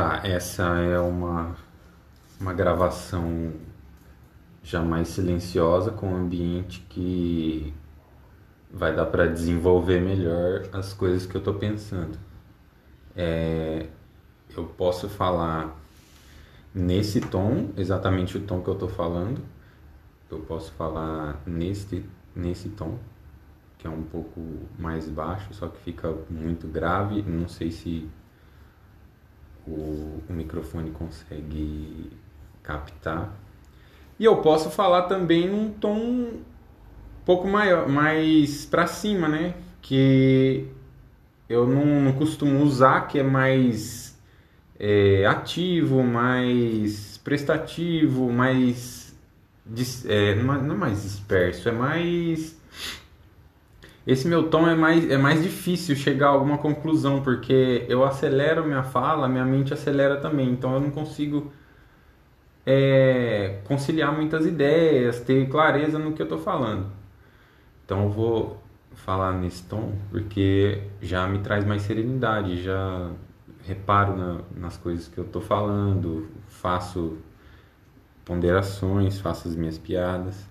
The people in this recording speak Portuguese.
Tá, essa é uma, uma gravação já mais silenciosa, com um ambiente que vai dar para desenvolver melhor as coisas que eu estou pensando. É, eu posso falar nesse tom, exatamente o tom que eu estou falando. Eu posso falar nesse, nesse tom, que é um pouco mais baixo, só que fica muito grave. Não sei se o, o microfone consegue captar. E eu posso falar também num tom um pouco maior, mais para cima, né? Que eu não, não, costumo usar, que é mais é, ativo, mais prestativo, mais é, não é mais disperso, é mais esse meu tom é mais, é mais difícil chegar a alguma conclusão, porque eu acelero minha fala, minha mente acelera também, então eu não consigo é, conciliar muitas ideias, ter clareza no que eu estou falando. Então eu vou falar nesse tom, porque já me traz mais serenidade, já reparo na, nas coisas que eu estou falando, faço ponderações, faço as minhas piadas.